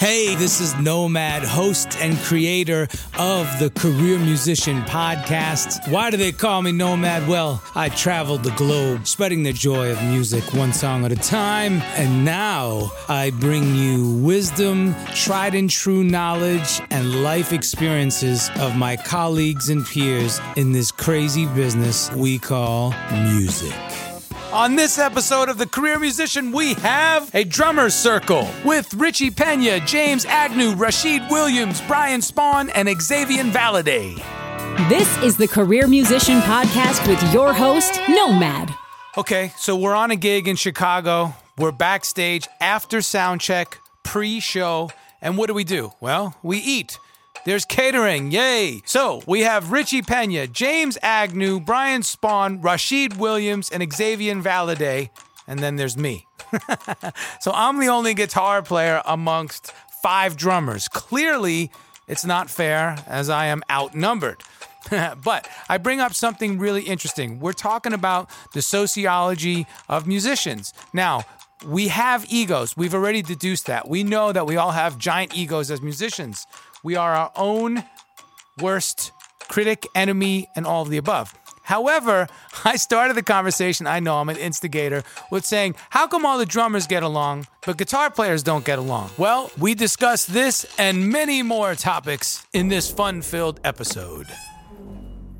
Hey, this is Nomad, host and creator of the Career Musician Podcast. Why do they call me Nomad? Well, I traveled the globe spreading the joy of music one song at a time, and now I bring you wisdom, tried and true knowledge, and life experiences of my colleagues and peers in this crazy business we call music. On this episode of The Career Musician, we have a drummer circle with Richie Pena, James Agnew, Rashid Williams, Brian Spawn, and Xavier Valade. This is the Career Musician Podcast with your host, Nomad. Okay, so we're on a gig in Chicago. We're backstage after sound check, pre show. And what do we do? Well, we eat. There's catering, yay! So we have Richie Pena, James Agnew, Brian Spawn, Rashid Williams, and Xavier Valade, and then there's me. so I'm the only guitar player amongst five drummers. Clearly, it's not fair as I am outnumbered. but I bring up something really interesting. We're talking about the sociology of musicians. Now, we have egos. We've already deduced that. We know that we all have giant egos as musicians. We are our own worst critic, enemy, and all of the above. However, I started the conversation, I know I'm an instigator, with saying, How come all the drummers get along, but guitar players don't get along? Well, we discuss this and many more topics in this fun filled episode.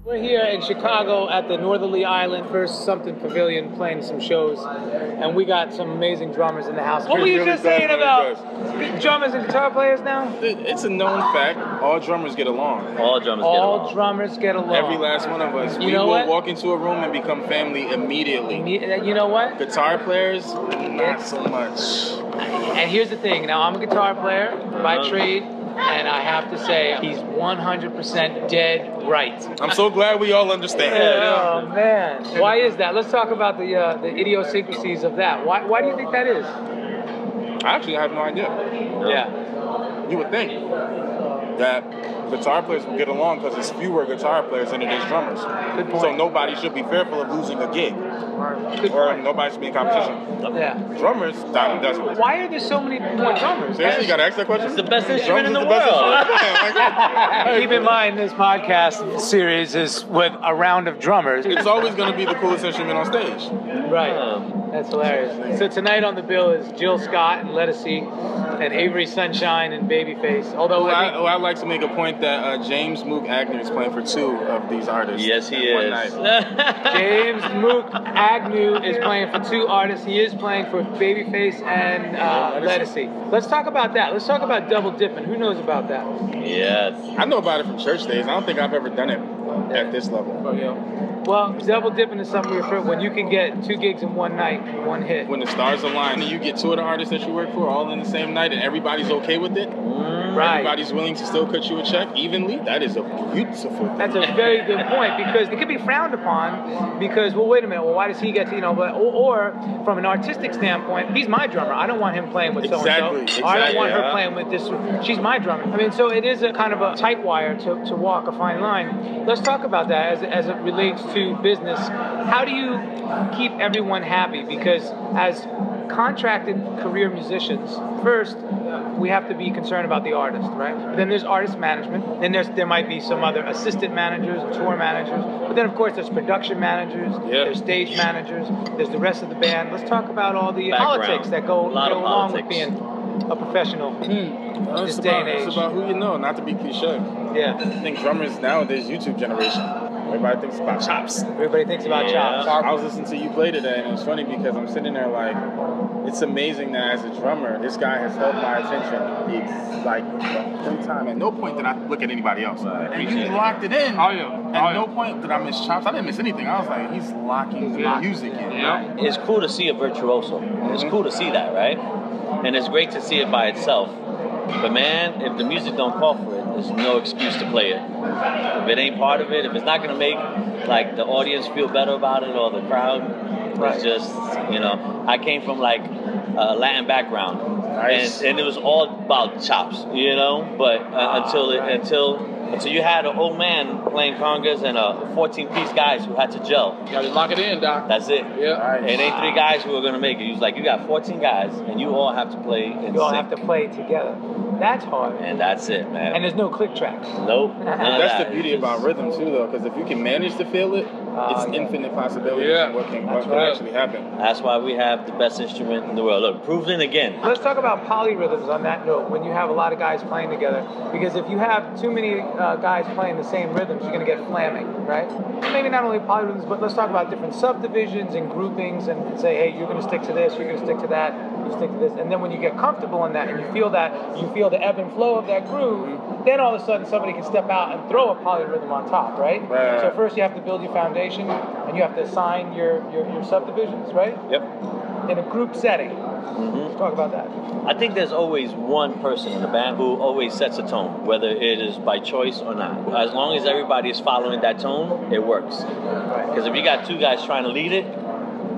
We're here in Chicago at the Northerly Island First Something Pavilion playing some shows, and we got some amazing drummers in the house. What were you really just saying really about drummers and guitar players now? It's a known fact. All drummers get along. All drummers get along. All along. drummers get along. Every last one of us. You we know will what? walk into a room and become family immediately. You know what? Guitar players, not so much. And here's the thing. Now I'm a guitar player by Uh-huh. trade, and I have to say he's 100% dead right. I'm so glad we all understand. Oh man, why is that? Let's talk about the uh, the idiosyncrasies of that. Why why do you think that is? Actually, I have no idea. Yeah. You would think that guitar players will get along because there's fewer guitar players than it is drummers. Good point. So nobody should be fearful of losing a gig, Good or point. nobody should be in competition. Yeah. Drummers, dime a dozen. Why are there so many more drummers? Seriously, you got to ask that question? It's the best Drums instrument in is the best world. instrument. Keep in mind, this podcast series is with a round of drummers. It's always going to be the coolest instrument on stage. Right. Um, That's hilarious. So tonight on the bill is Jill Scott and Ledisi, and Avery Sunshine and Babyface. Although Well, I I, well, I'd like to make a point that uh, James Mook Agnew is playing for two of these artists. yes, he in one is. night. James Mook Agnew is playing for two artists. He is playing for Babyface and uh, Ledisi. Let's talk about that. Let's talk about double dipping. Who knows about that? yes. I know about it from church days. I don't think I've ever done it at this level. Well, double dipping is something we refer when you can get two gigs in one night, one hit. When the stars align and you get two of the artists that you work for all in the same night and everybody's okay with it, mm. Right. everybody's willing to still cut you a check evenly, that is a beautiful thing. That's a very good point because it could be frowned upon because well wait a minute well why does he get to you know but or, or from an artistic standpoint he's my drummer. I don't want him playing with so and Exactly, so I don't want her playing with this she's my drummer. I mean so it is a kind of a tight wire to, to walk a fine line. Let's talk about that as, as it relates to business how do you keep everyone happy because as contracted career musicians first we have to be concerned about the artist, right? But then there's artist management. Then there's there might be some other assistant managers, tour managers. But then of course there's production managers, Yeah. there's stage managers, there's the rest of the band. Let's talk about all the Background. politics that go, go of along with being a professional. Hmm. Well, this it's, day about, and age. it's about who you know, not to be cliche. Yeah. I think drummers nowadays, YouTube generation, everybody thinks about chops. Everybody thinks about Yeah. chops. I was listening to you play today, and it was funny because I'm sitting there like, it's amazing that as a drummer, this guy has held my attention the, like the whole time. At no point did I look at anybody else. And you it. locked it in. Oh, yeah. At Oh, no yeah. point did I miss chops. I didn't miss anything. I was like, he's locking the Yeah. music in. Yeah. It's cool to see a virtuoso. It's mm-hmm. cool to see that, right? And it's great to see it by itself. But man, if the music don't call for it, there's no excuse to play it. If it ain't part of it, if it's not gonna make like the audience feel better about it or the crowd, Right. it's just you know. I came from like a Latin background, Nice. and, and it was all about chops, you know. But uh, until it, until Until you had an old man playing congas and a 14 piece guys who had to gel. You gotta lock it in, Doc. That's it. Yeah. It ain't three guys who are gonna make it. He was like, you got 14 guys, and you all have to play in You all sync. have to play together. That's hard. and that's it, man. And there's no click tracks. nope. That's that. the beauty It's about just- rhythm too, though, because if you can manage to feel it, it's yeah. infinite possibilities Yeah. of what can, what That's can right. actually happen. That's why we have the best instrument in the world. Look, proven again. Let's talk about polyrhythms on that note when you have a lot of guys playing together. Because if you have too many uh, guys playing the same rhythms, you're going to get flamming, right? Maybe not only polyrhythms, but let's talk about different subdivisions and groupings and, and say, hey, you're going to stick to this, you're going to stick to that, you stick to this. And then when you get comfortable in that and you feel that, you feel the ebb and flow of that groove, then all of a sudden somebody can step out and throw a polyrhythm on top, right? Right. So first you have to build your foundation and you have to assign your, your, your subdivisions, right? Yep. In a group setting. Mm-hmm. Let's talk about that. I think there's always one person in the band who always sets a tone, whether it is by choice or not. As long as everybody is following that tone, it works. Because if you got two guys trying to lead it,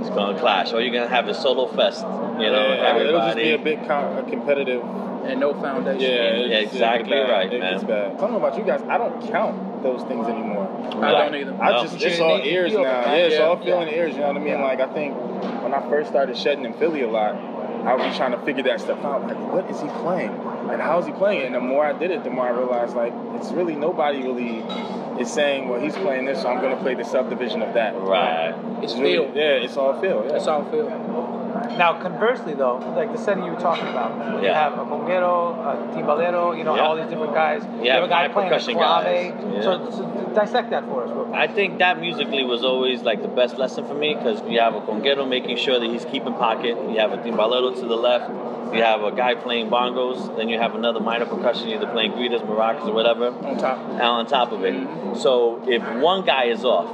it's going to clash. Or you're going to have a solo fest. You know, Yeah, it'll just be a bit com- a competitive. And no foundation. Yeah, it- Yeah, exactly gets bad. right, it man. Bad. I don't know about you guys. I don't count those things anymore. I don't either. I No. just But it's you all ears now. it, Yeah, man. it's Yeah. all feeling Yeah. ears. You know what I mean? Yeah. Like I think when I first started shedding in Philly a lot, I would be trying to figure that stuff out. Like, what is he playing? And how is he playing it? And the more I did it, the more I realized like it's really nobody really is saying, well, he's playing this, so I'm going to play the subdivision of that. Right. It's It's really, feel. yeah, it's all feel. Yeah. That's all feel. Now, conversely, though, like the setting you were talking about, you Yeah. have a conguero, a timbalero, you know, Yeah. all these different guys. you Yeah, have a guy playing a percussion clave. guys. Yeah. So, so dissect that for us. real quick. I think that musically was always like the best lesson for me because you have a conguero making sure that he's keeping pocket. You have a timbalero to the left. You have a guy playing bongos. Then you have another minor percussion, either playing guitas, maracas, or whatever. On top. and on top of it. Mm-hmm. So if one guy is off,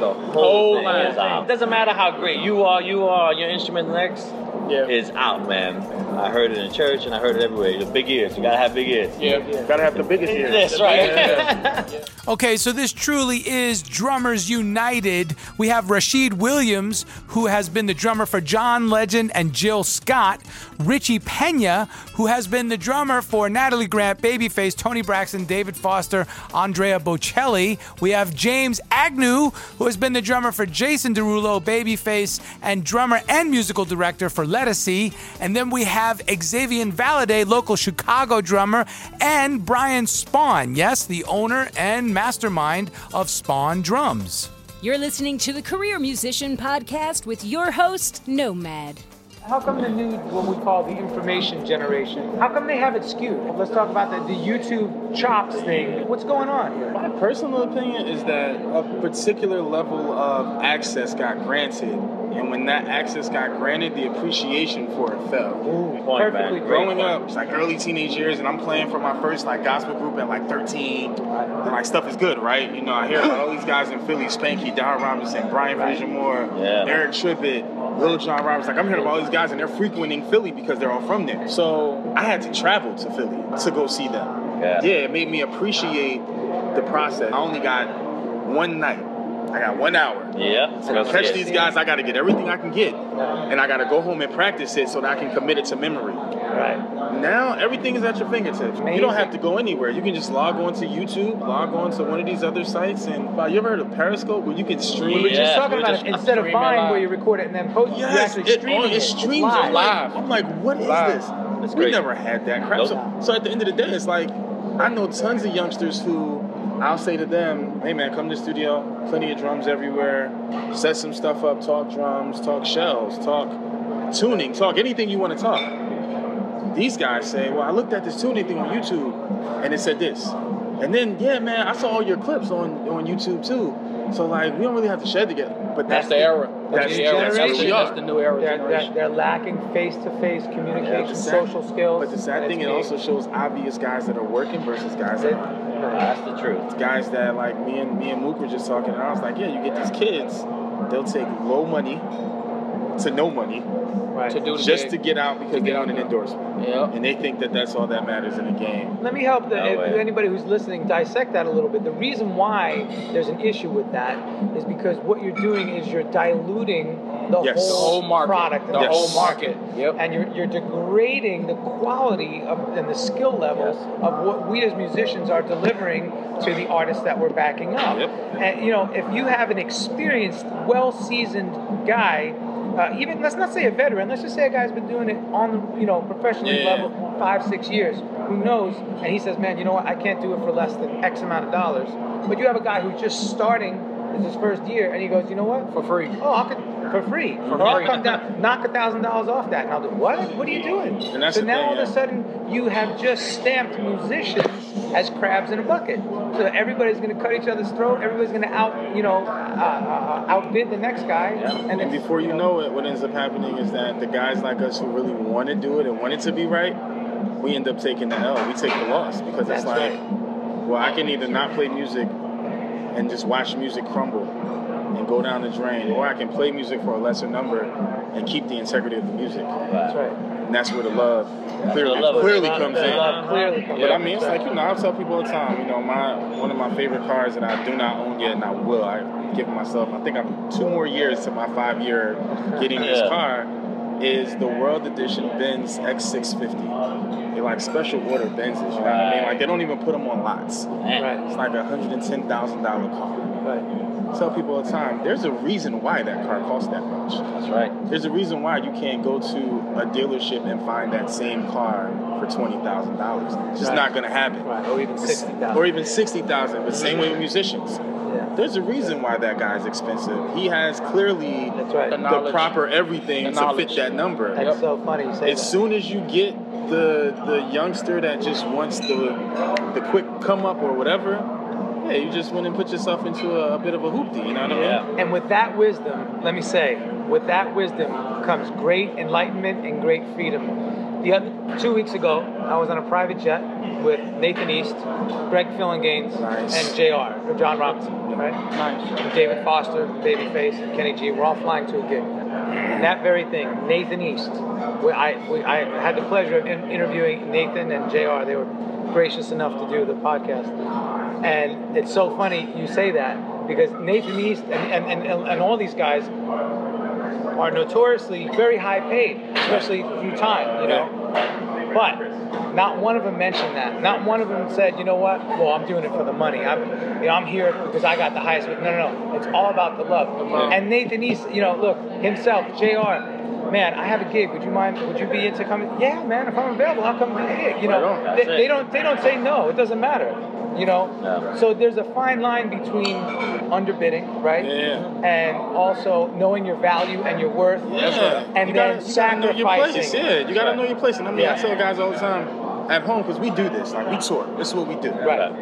the whole, Whole thing is out. Doesn't matter how great you are, you are, your instrument Yeah. is out, man. I heard it in church and I heard it everywhere. The big ears, you gotta have big ears. Yeah. Gotta have the biggest ears. That's right. Okay, so this truly is Drummers United. We have Rashid Williams, who has been the drummer for John Legend and Jill Scott, Richie Pena, who has been the drummer for Natalie Grant, Babyface, Toni Braxton, David Foster, Andrea Bocelli. We have James Agnew, who has been the drummer for Jason Derulo, Babyface, and drummer and musical director for Ledisi. And then we have Xavier Valade, local Chicago drummer, and Brian Spawn, yes, the owner and mastermind of Spawn Drums. You're listening to the Career Musician Podcast with your host, Nomad. How come the new, what we call the information generation, how come they have it skewed? Let's talk about the, the YouTube chops thing. What's going on here? My personal opinion is that a particular level of access got granted, and when that access got granted, the appreciation for it fell. Point, Perfectly man. great. Growing up, it's like early teenage years, and I'm playing for my first like gospel group at like 13. And like stuff is good, right? You know, I hear about all these guys in Philly: Spanky, Don Robinson, Brian Frasier Moore, Yeah. Eric Tribbett, Lil John Roberts. Like I'm hearing about all these guys, and they're frequenting Philly because they're all from there. So I had to travel to Philly to go see them. Yeah. Yeah, it made me appreciate the process. I only got one night. I got one hour. Yeah. To catch these guys, I got to get everything I can get, and I got to go home and practice it so that I can commit it to memory. Right. Now everything is at your fingertips. You don't have to go anywhere. You can just log on to YouTube, log on to one of these other sites, and wow, you ever heard of Periscope where you can stream? We were just Yeah, talking we about just it instead of stream it Vine where you record it and then post it. Yes, you're actually it, streaming on, it. it streams it's live. live. I'm like, what is Live. this? That's we great. never had that crap. Nope. So, so at the end of the day, it's like I know tons of youngsters who I'll say to them, "Hey man, come to the studio. Plenty of drums everywhere. Set some stuff up. Talk drums. Talk shells. Talk tuning. Talk anything you want to talk." These guys say, "Well, I looked at this tuning thing on YouTube, and it said this." And then, yeah, man, I saw all your clips on on YouTube too. So like, we don't really have to shed together. But That's that's, the era. That's, That's the era. that's That's, we the, are. that's the new era. They're, they're, they're lacking face-to-face communication, the sad- social skills. But the sad thing, it it's also shows obvious guys that are working versus guys that aren't. That's the truth. Guys that like me and me and Mook were just talking, and I was like, yeah, you get these kids, they'll take low money to no money Right. To do just gig. to get out because To they get want out an there. endorsement. Yep. And they think that that's all that matters in the game. Let me help the, No anybody who's listening dissect that a little bit. The reason why there's an issue with that is because what you're doing is you're diluting the Yes. whole, The whole market. product and The the Yes. whole market. Yep. And you're, you're degrading the quality of and the skill level Yes. of what we as musicians are delivering to the artists that we're backing up. Yep. And you know, if you have an experienced, well-seasoned guy. Uh, even let's not say a veteran. Let's just say a guy's been doing it on the you know professionally Yeah. level five, six years. Who knows? And he says, "Man, you know what? I can't do it for less than X amount of dollars." But you have a guy who's just starting. It's his first year, and he goes, "You know what? For free. Oh, I could for free. For or I'll free. come down, knock a thousand dollars off that, and I'll do what? What are you doing? And that's so now thing, all of a sudden you have just stamped musicians as crabs in a bucket. So everybody's going to cut each other's throat. Everybody's going to out, you know, uh, uh, outbid the next guy. And it's- before you know it, what ends up happening is that the guys like us who really want to do it and want it to be right, we end up taking the L. We take the loss because That's it's like, right. well, I can either not play music and just watch music crumble and go down the drain, or I can play music for a lesser number and keep the integrity of the music. That's right. And that's where the love clearly, the love clearly comes in. love Clearly comes But I mean, it's like you know, I tell people all the time. You know, my one of my favorite cars that I do not own yet, and I will. I give myself. I think I'm two more years to my five year getting this car. Is the World Edition Benz X650? They like special order Benzes. You know what I mean? Like they don't even put them on lots. Right. It's like a hundred and ten thousand dollar car. Right. I tell people all the time. There's a reason why that car costs that much. That's right. There's a reason why you can't go to a dealership and find that same car for twenty thousand dollars. It's just Right. not gonna happen. Right. Or even sixty thousand. Or even sixty thousand. But same way with musicians. Yeah. There's a reason why that guy's expensive. He has clearly That's right. The the proper everything The to fit that number. That's so funny you say As that. soon as you get the the youngster that just wants the the quick come up or whatever, yeah, you just went and put yourself into a, a bit of a hoopty. You know what I mean? And with that wisdom, let me say, with that wisdom comes great enlightenment and great freedom. The other two weeks ago, I was on a private jet with Nathan East, Greg Phillinganes, Nice. and Jr. or John Robinson, right? Nice. And David Foster, Babyface, and Kenny G. We're all flying to a gig. And that very thing, Nathan East. I, we, I had the pleasure of in, interviewing Nathan and Jr. They were gracious enough to do the podcast. And it's so funny you say that because Nathan East and, and, and, and all these guys are notoriously very high paid, especially through time, you know. But not one of them mentioned that. Not one of them said, you know what? Well, I'm doing it for the money. I'm, you know, I'm here because I got the highest. No, no, no. It's all about the love. And Nathan East, you know, look himself, Jr. Man, I have a gig. Would you mind? Would you be into coming? Yeah, man. If I'm available, I'll come do the gig. You know, Right they, they don't. They don't say no. It doesn't matter. You know. No. So there's a fine line between underbidding, right? Yeah. And also knowing your value and your worth. Yeah. And you then gotta, you gotta know your place. sacrificing. Yeah, you gotta know your place. And I mean, I tell guys all the time at home because we do this. Like we tour. This is what we do. Right.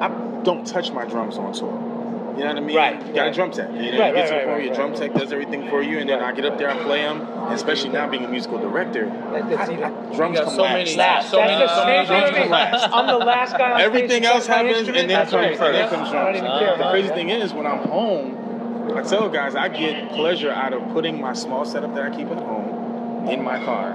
I don't touch my drums on tour. You know what I mean? Right, You got right. a drum tech. You know, Right, you get right, to the right, point where right, your drum tech does everything for you, and then I get up there, I play them. And especially now being a musical director, That- that's I- even- I- drums You got come so last. many- Last. So That's many- the so same many thing with drums me. come last. I'm the last guy on Everything stage to else play my happens, instrument. and then That's comes right. and then Yeah. comes I don't drums. even Uh, care The about crazy that. thing is, when I'm home, I tell guys I get pleasure out of putting my small setup that I keep at home in my car,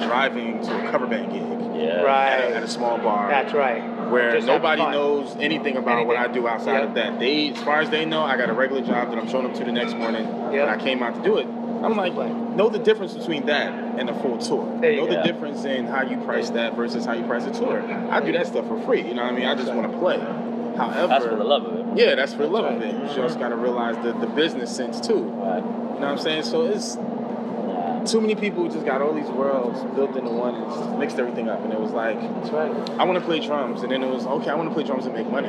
driving to a cover band gig Yeah. Right. at, a, at a small bar. That's right. Where Just nobody knows anything about what I do outside Yep. of that. They, as far as they know, I got a regular job that I'm showing up to the next morning, Yep. and I came out to do it. I'm like, know the difference between that and a full tour. Know go. the difference in how you price that versus how you price a tour. I do that stuff for free. You know what I mean? I just want to play. However, That's for the love of it. yeah, that's for the love of it. You just got to realize the, the business sense too. Right. You know what I'm saying? So it's. Too many people just got all these worlds built into one and just mixed everything up. And it was like, That's right. I want to play drums, and then it was okay. I want to play drums and make money.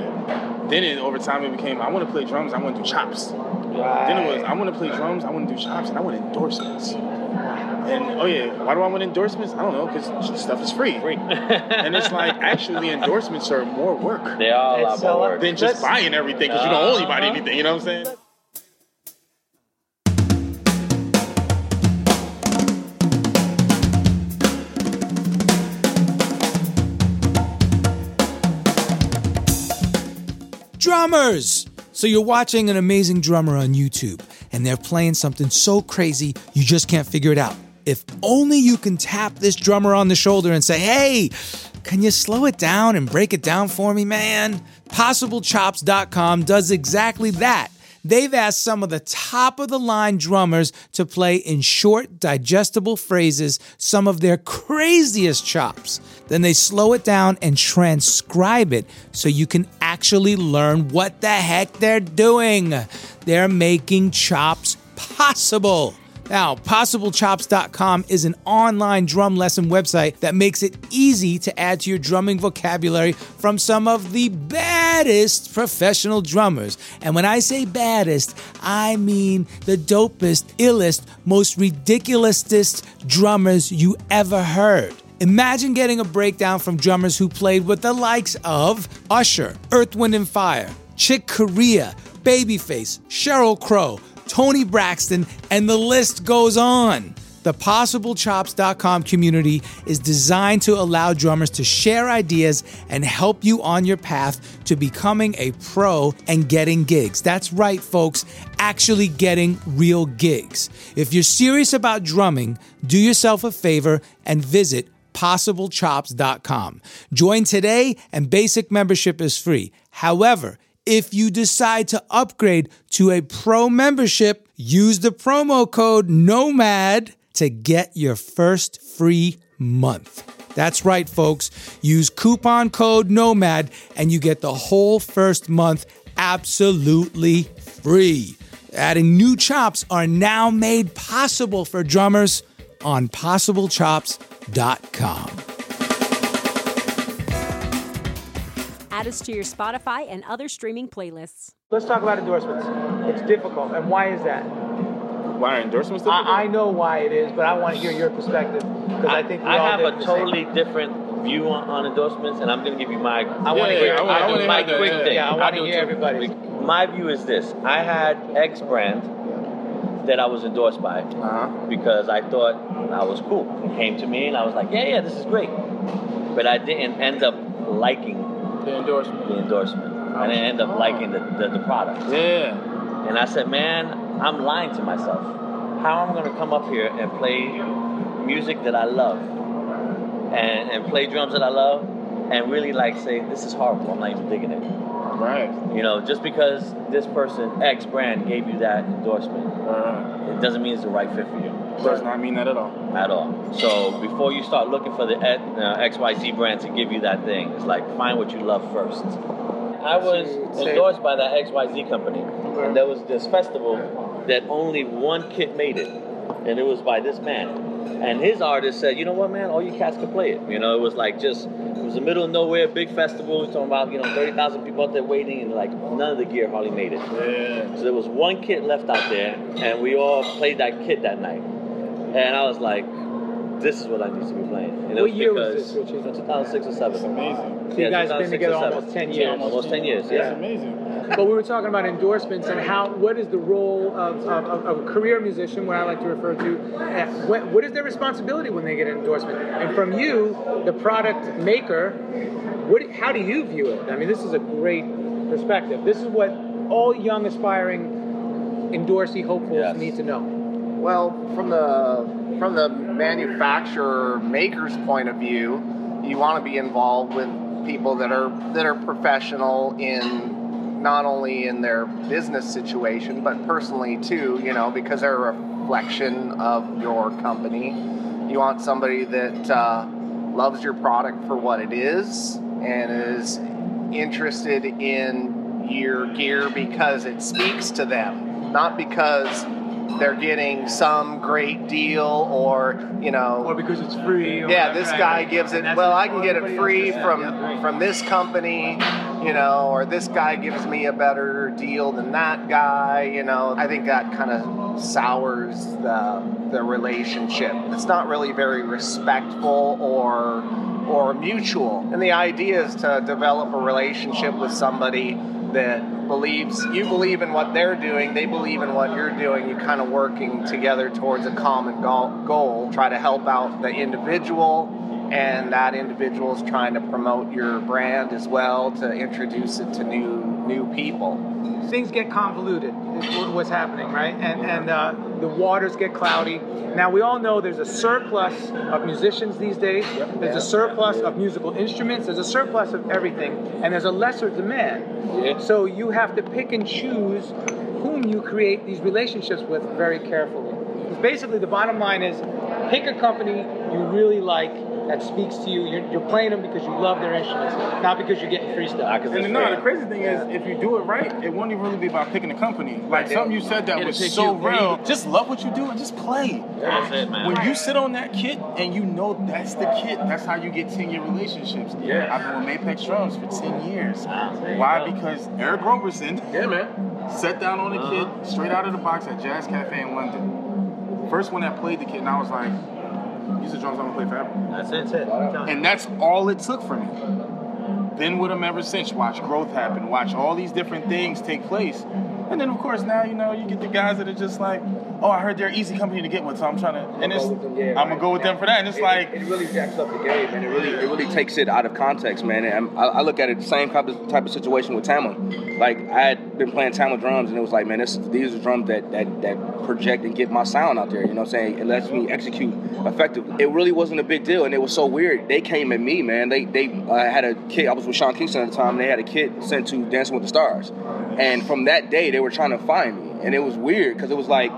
Then it, over time it became I want to play drums. I want to do chops. Right. Then it was I want to play drums. I want to do chops, and I want endorsements. And oh yeah, why do I want endorsements? I don't know because stuff is free. Free. And it's like actually endorsements are more work they are a lot more work. than just Let's- buying everything because you don't owe anybody Uh-huh. anything. You know what I'm saying? Drummers. So you're watching an amazing drummer on YouTube, and they're playing something so crazy you just can't figure it out. If only you can tap this drummer on the shoulder and say, hey, can you slow it down and break it down for me, man? PossibleChops.com does exactly that. They've asked some of the top of the line drummers to play in short, digestible phrases some of their craziest chops. Then they slow it down and transcribe it so you can actually learn what the heck they're doing. They're making chops possible. Now, PossibleChops.com is an online drum lesson website that makes it easy to add to your drumming vocabulary from some of the baddest professional drummers. And when I say baddest, I mean the dopest, illest, most ridiculousest drummers you ever heard. Imagine getting a breakdown from drummers who played with the likes of Usher, Earth, Wind, and Fire, Chick Corea, Babyface, Sheryl Crow, Toni Braxton, and the list goes on. The PossibleChops.com community is designed to allow drummers to share ideas and help you on your path to becoming a pro and getting gigs. That's right, folks, actually getting real gigs. If you're serious about drumming, do yourself a favor and visit PossibleChops.com. Join today, and basic membership is free. However, if you decide to upgrade to a pro membership, use the promo code NOMAD to get your first free month. That's right, folks. Use coupon code NOMAD and you get the whole first month absolutely free. Adding new chops are now made possible for drummers on PossibleChops.com. Add us to your Spotify and other streaming playlists. Let's talk about endorsements. It's difficult, and why is that? Why are endorsements difficult? I, I know why it is, but I want to hear your perspective because I, think we I all have a totally Same. different view on, on endorsements, and I'm going to give you my. I want to Yeah, hear. I I I'll wanna do my quick thing. Yeah, I want to hear too. everybody's. My view is this: I had X brand that I was endorsed by Uh-huh. because I thought I was cool. It came to me, and I was like, "Yeah, yeah, this is great," but I didn't end up liking The endorsement. the endorsement. I didn't end up liking the, the, the product. Yeah. And I said, man, I'm lying to myself. How am I going to come up here and play music that I love and, and play drums that I love and really like say, this is horrible. I'm not even digging it. Right. You know, just because this person, X brand, gave you that endorsement, Right. it doesn't mean it's the right fit for you Does not mean that at all. at all. So before you start looking for the uh, XYZ brand to give you that thing, it's like find what you love first. I was endorsed by that XYZ company, and there was this festival that only one kit made it, and it was by this man. And his artist said, "You know what, man? All you cats can play it." You know, it was like just it was the middle of nowhere, big festival. We're talking about you know thirty thousand people out there waiting, and like none of the gear hardly made it. Yeah. So there was one kit left out there, and we all played that kit that night. And I was like, this is what I need to be playing. And it What was year was this, Richie? 2006 or 7. That's amazing. So you guys have been together or 7. almost 10 Yeah, years. almost 10 years, That's yeah. amazing. But we were talking about endorsements and how what is the role of, of, of, of a career musician, what I like to refer to. What, what is their responsibility when they get an endorsement? And from you, the product maker, what, how do you view it? I mean, this is a great perspective. This is what all young aspiring endorsee hopefuls Yes. need to know. Well, from the from the manufacturer maker's point of view, you want to be involved with people that are that are professional in not only in their business situation but personally too. You know, because they're a reflection of your company. You want somebody that uh, loves your product for what it is and is interested in your gear because it speaks to them, not because they're getting some great deal or you know. Or because it's free. yeah this guy gives it well i can get it free from from this company you know or this guy gives me a better deal than that guy you know. I think that kind of sours the the relationship. It's not really very respectful or or mutual. And the idea is to develop a relationship with somebody that believes you believe in what they're doing, they believe in what you're doing, you're kind of working together towards a common goal, goal. Try to help out the individual, and that individual is trying to promote your brand as well to introduce it to new new people. Things get convoluted. What's happening, right? And and uh, the waters get cloudy. Now we all know there's a surplus of musicians these days. There's a surplus of musical instruments. There's a surplus of everything, and there's a lesser demand. Yeah. So you have to pick and choose whom you create these relationships with very carefully. Basically, the bottom line is pick a company you really like that speaks to you. You're, you're playing them because you love their instruments, not because you're getting free stuff. And then, no, the crazy thing is, if you do it right, it won't even really be about picking a company. Like something you said that It'll was so you. real. Just love what you do and just play. That's it, man. When you sit on that kit and you know that's the kit, that's how you get 10 year relationships. Yeah. I've been with Mapex Drums for 10 years. there Why? Because Eric Roberson Yeah, man. sat down on the Uh-huh. kit straight out of the box at Jazz Cafe in London. First one that played the kit, and I was like, these are drums I'm gonna play forever. That's it. That's it. And that's all it took for me. Been with them ever since. Watch growth happen. Watch all these different things take place. And then of course now you know you get the guys that are just like, oh I heard they're an easy company to get with, so I'm trying to. And it's them, yeah, I'm gonna go with them for that. And it's it, like it really jacks up the game, and it really it really takes it out of context, man. And I, I look at it the same type of, type of situation with Tama. Like I had been playing Tama drums, and it was like, man, this these are drums that that that project and get my sound out there. You know what I'm saying? It lets me execute effectively. It really wasn't a big deal, and it was so weird. They came at me, man. They they uh, had a kid. I was with Sean Kingston at the time. And they had a kid sent to Dancing with the Stars, and from that day they were trying to find me, and it was weird because it was like.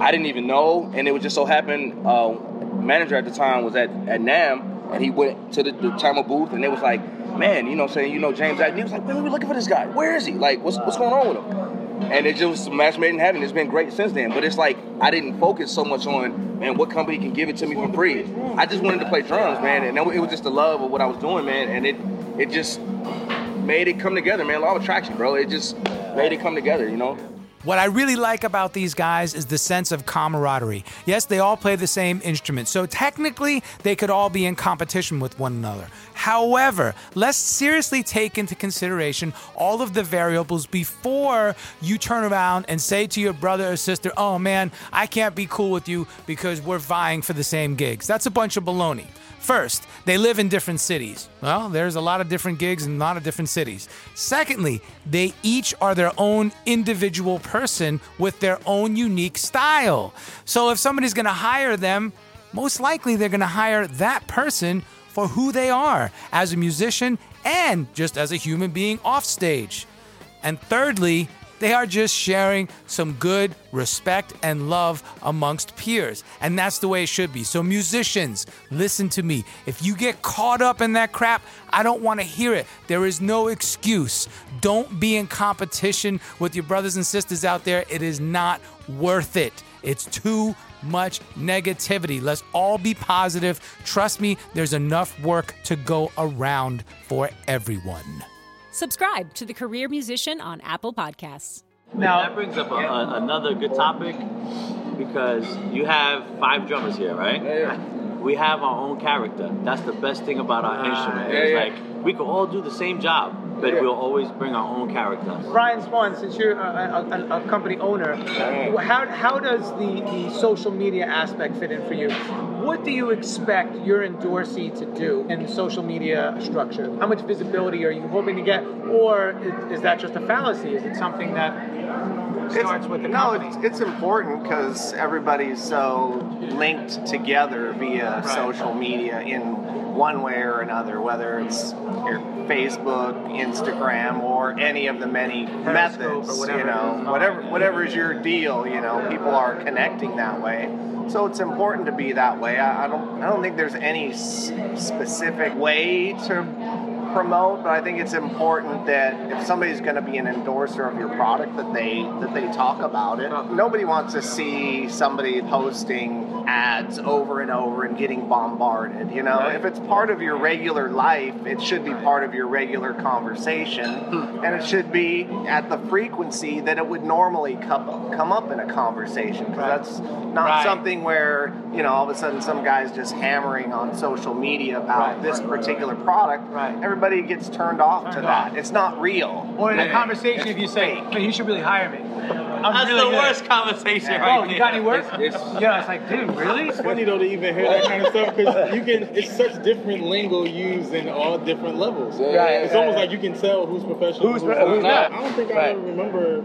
I didn't even know, and it was just so happened. Uh, manager at the time was at, at NAMM, and he went to the, the Tama booth, and it was like, man, you know, saying, you know, James Agnew was like, man, we were looking for this guy. Where is he? Like, what's what's going on with him? And it just match made in heaven. It's been great since then. But it's like I didn't focus so much on, man, what company can give it to me for free. I just wanted to play drums, man, and it was just the love of what I was doing, man, and it it just made it come together, man. Law of attraction, bro. It just made it come together, you know. What I really like about these guys is the sense of camaraderie. Yes, they all play the same instrument, so technically they could all be in competition with one another. However, let's seriously take into consideration all of the variables before you turn around and say to your brother or sister, oh man, I can't be cool with you because we're vying for the same gigs. That's a bunch of baloney. First, they live in different cities. Well, there's a lot of different gigs in a lot of different cities. Secondly, they each are their own individual person with their own unique style. So if somebody's going to hire them, most likely they're going to hire that person for who they are as a musician and just as a human being off stage. And thirdly, they are just sharing some good respect and love amongst peers. And that's the way it should be. So, musicians, listen to me. If you get caught up in that crap, I don't want to hear it. There is no excuse. Don't be in competition with your brothers and sisters out there. It is not worth it. It's too much negativity. Let's all be positive. Trust me, there's enough work to go around for everyone. Subscribe to The Career Musician on Apple Podcasts. Now, that brings up a, a, another good topic because you have five drummers here, right? We have our own character. That's the best thing about our ah, instrument. yeah, it's yeah. like we can all do the same job, but we'll always bring our own character. Brian Spawn, since you're a, a, a company owner, how, how does the, the social media aspect fit in for you? What do you expect your endorsee to do in the social media structure? How much visibility are you hoping to get? Or is, is that just a fallacy? Is it something that starts with the no, company? it's, it's important because everybody's so linked together via social media in one way or another, whether it's your Facebook, Instagram, or any of the many Periscope methods. whatever you know, is. whatever whatever is your deal. You know, people are connecting that way. So it's important to be that way. I, I don't I don't think there's any s- specific way to promote, but I think it's important that if somebody's going to be an endorser of your product, that they that they talk about it. Uh-huh. Nobody wants to see somebody posting ads over and over and getting bombarded. You know, if it's part of your regular life, it should be part of your regular conversation, hmm. and it should be at the frequency that it would normally come come up in a conversation. Because that's not Right. something where you know all of a sudden some guy's just hammering on social media about Right, this right, right, particular product. Right. Everybody everybody gets turned off to Turned that. off. It's not real. Or in a Yeah. conversation, if you say, "Hey, you should really hire me." I'm That's really the good. worst conversation Oh, right you got any work? It's- yeah, it's like, dude, really? It's funny though to even hear that kind of stuff because you can. It's such different lingo used in all different levels. Yeah, Right, It's right, almost right. like you can tell who's professional, Who's who's, who's not. not. I don't think Right. I ever remember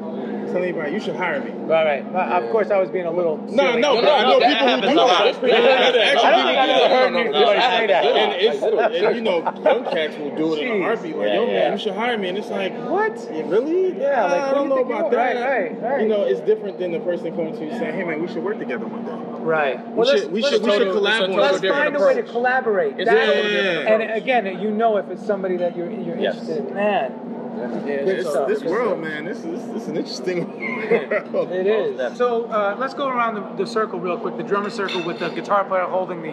telling anybody you should hire me. Right, right. But of course, I was being a little. No, silly. no, but I know people who do that. I don't think I do ever heard no, no, anybody say that. And it's, you know, young cats will do it in a heartbeat. Like, yo, man, you should hire me. And it's like, What? really? Yeah, like, I do don't know about that. You know, it's different than the person coming to you saying, hey, man, we should work together one day. Right. We should, we should, we should total- collab on Let's this. find a way to collaborate. It's That- a totally different and again, you know if it's somebody that you're you're Yes. interested in. Man, good This, stuff. this world, man, this is this is an interesting world. It is. So uh, let's go around the, the circle real quick. The drummer circle with the guitar player holding the.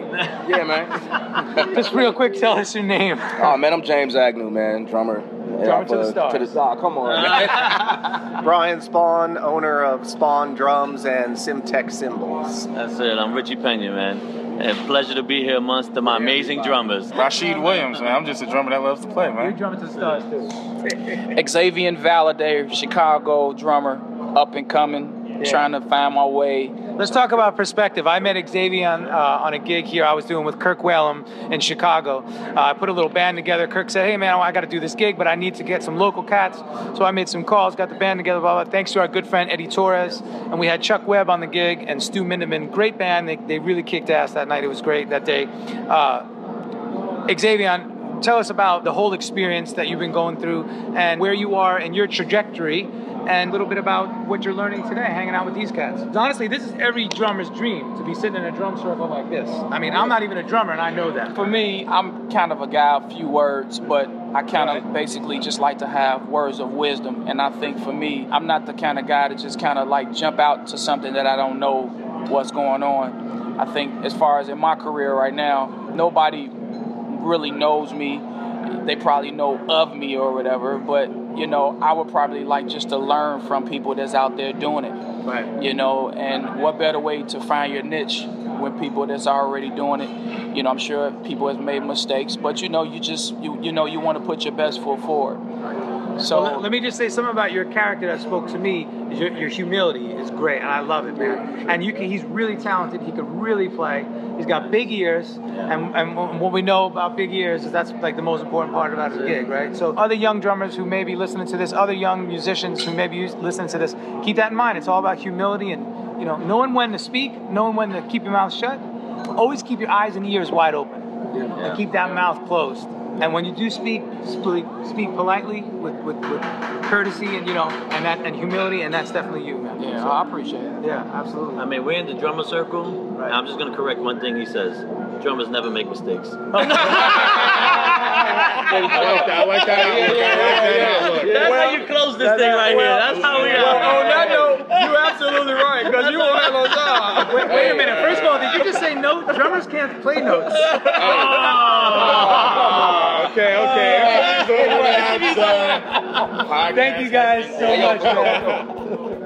yeah, man. Just real quick, tell us your name. Oh man, I'm James Agnew, man, drummer. Drummer to the stars. To the star. Come on. Brian Spawn, owner of Spawn Drums and Simtech Cymbals. That's it. I'm Richie Pena, man. And pleasure to be here amongst my amazing drummers. Rashid Williams, man. I'm just a drummer that loves to play, You're man. drummer to the stars too. Xavier Valade, Chicago drummer, up and coming, trying to find my way. Let's talk about perspective. I met Xavier on, uh, on a gig here I was doing with Kirk Whalum in Chicago. Uh, I put a little band together. Kirk said, "Hey man, I got to do this gig, but I need to get some local cats." So I made some calls, got the band together. Blah blah. Thanks to our good friend Eddie Torres, and we had Chuck Webb on the gig and Stu Mindeman. Great band. They, they really kicked ass that night. It was great that day. Uh, Xavier, tell us about the whole experience that you've been going through and where you are in your trajectory and a little bit about what you're learning today hanging out with these cats. Honestly, this is every drummer's dream to be sitting in a drum circle like this. I mean, I'm not even a drummer and I know that. For me, I'm kind of a guy of few words, but I kind of basically just like to have words of wisdom. And I think for me, I'm not the kind of guy to just kind of like jump out to something that I don't know what's going on. I think as far as in my career right now, nobody really knows me. They probably know of me or whatever, but you know, I would probably like just to learn from people that's out there doing it. Right. You know, and what better way to find your niche when people that's already doing it. You know, I'm sure people have made mistakes, but you know, you just you you know you want to put your best foot forward. So let, let me just say something about your character that spoke to me. Your, your humility is great, and I love it, man. And you can, he's really talented. He could really play. He's got big ears, and, and what we know about big ears is that's like the most important part about his gig, right? So other young drummers who may be listening to this, other young musicians who may be listening to this, keep that in mind. It's all about humility and you know knowing when to speak, knowing when to keep your mouth shut. Always keep your eyes and ears wide open, and keep that mouth closed. And when you do speak, speak, speak politely with, with, with courtesy and you know and that and humility, and that's definitely you, man. yeah, So- I appreciate it. yeah, absolutely. I mean, we're in the drummer circle. Right. I'm just gonna correct one thing he says. Drummers never make mistakes. I like that. I like that. I like that. I like that. That's how you close this thing right here. That's how we Well, on are. that note, you absolutely right because you won't have no job. Wait, wait a minute. First of all, did you just say no? Drummers can't play notes. Oh. Okay, okay. So we're gonna have some Thank you guys so much.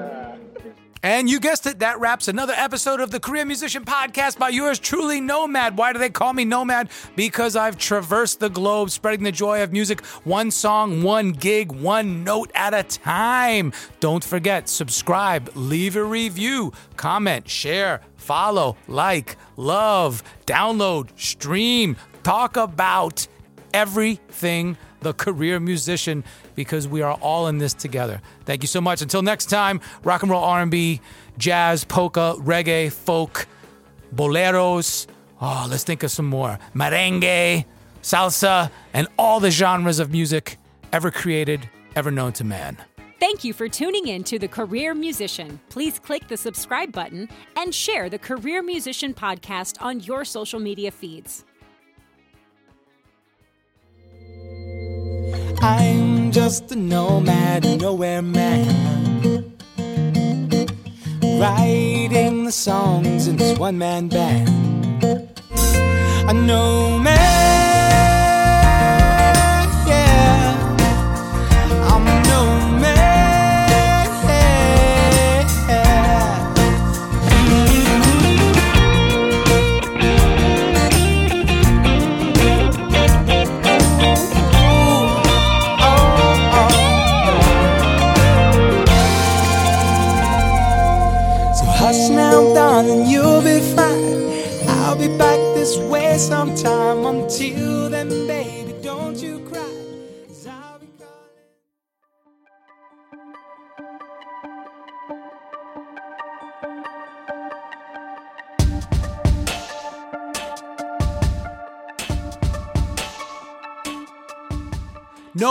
And you guessed it, that wraps another episode of the Career Musician Podcast by yours truly, Nomad. Why do they call me Nomad? Because I've traversed the globe spreading the joy of music, one song, one gig, one note at a time. Don't forget, subscribe, leave a review, comment, share, follow, like, love, download, stream, talk about everything the career musician because we are all in this together. Thank you so much. Until next time, rock and roll R&B, jazz, polka, reggae, folk, boleros. Oh, let's think of some more. Merengue, salsa, and all the genres of music ever created, ever known to man. Thank you for tuning in to The Career Musician. Please click the subscribe button and share the Career Musician podcast on your social media feeds. I'm just a nomad, nowhere man. Writing the songs in this one man band. A nomad,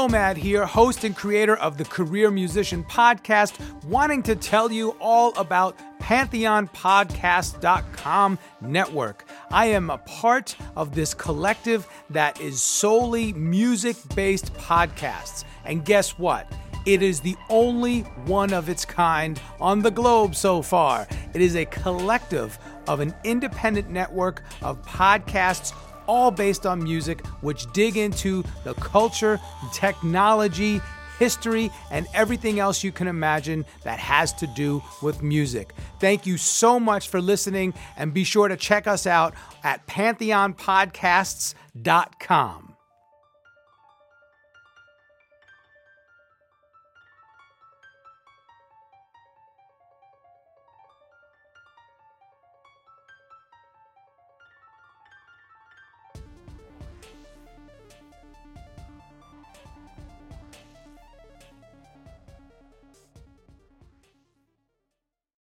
Nomad here, host and creator of the Career Musician Podcast, wanting to tell you all about PantheonPodcast.com network. I am a part of this collective that is solely music based podcasts. And guess what? It is the only one of its kind on the globe so far. It is a collective of an independent network of podcasts all based on music, which dig into the culture, technology, history, and everything else you can imagine that has to do with music. Thank you so much for listening, and be sure to check us out at pantheonpodcasts.com.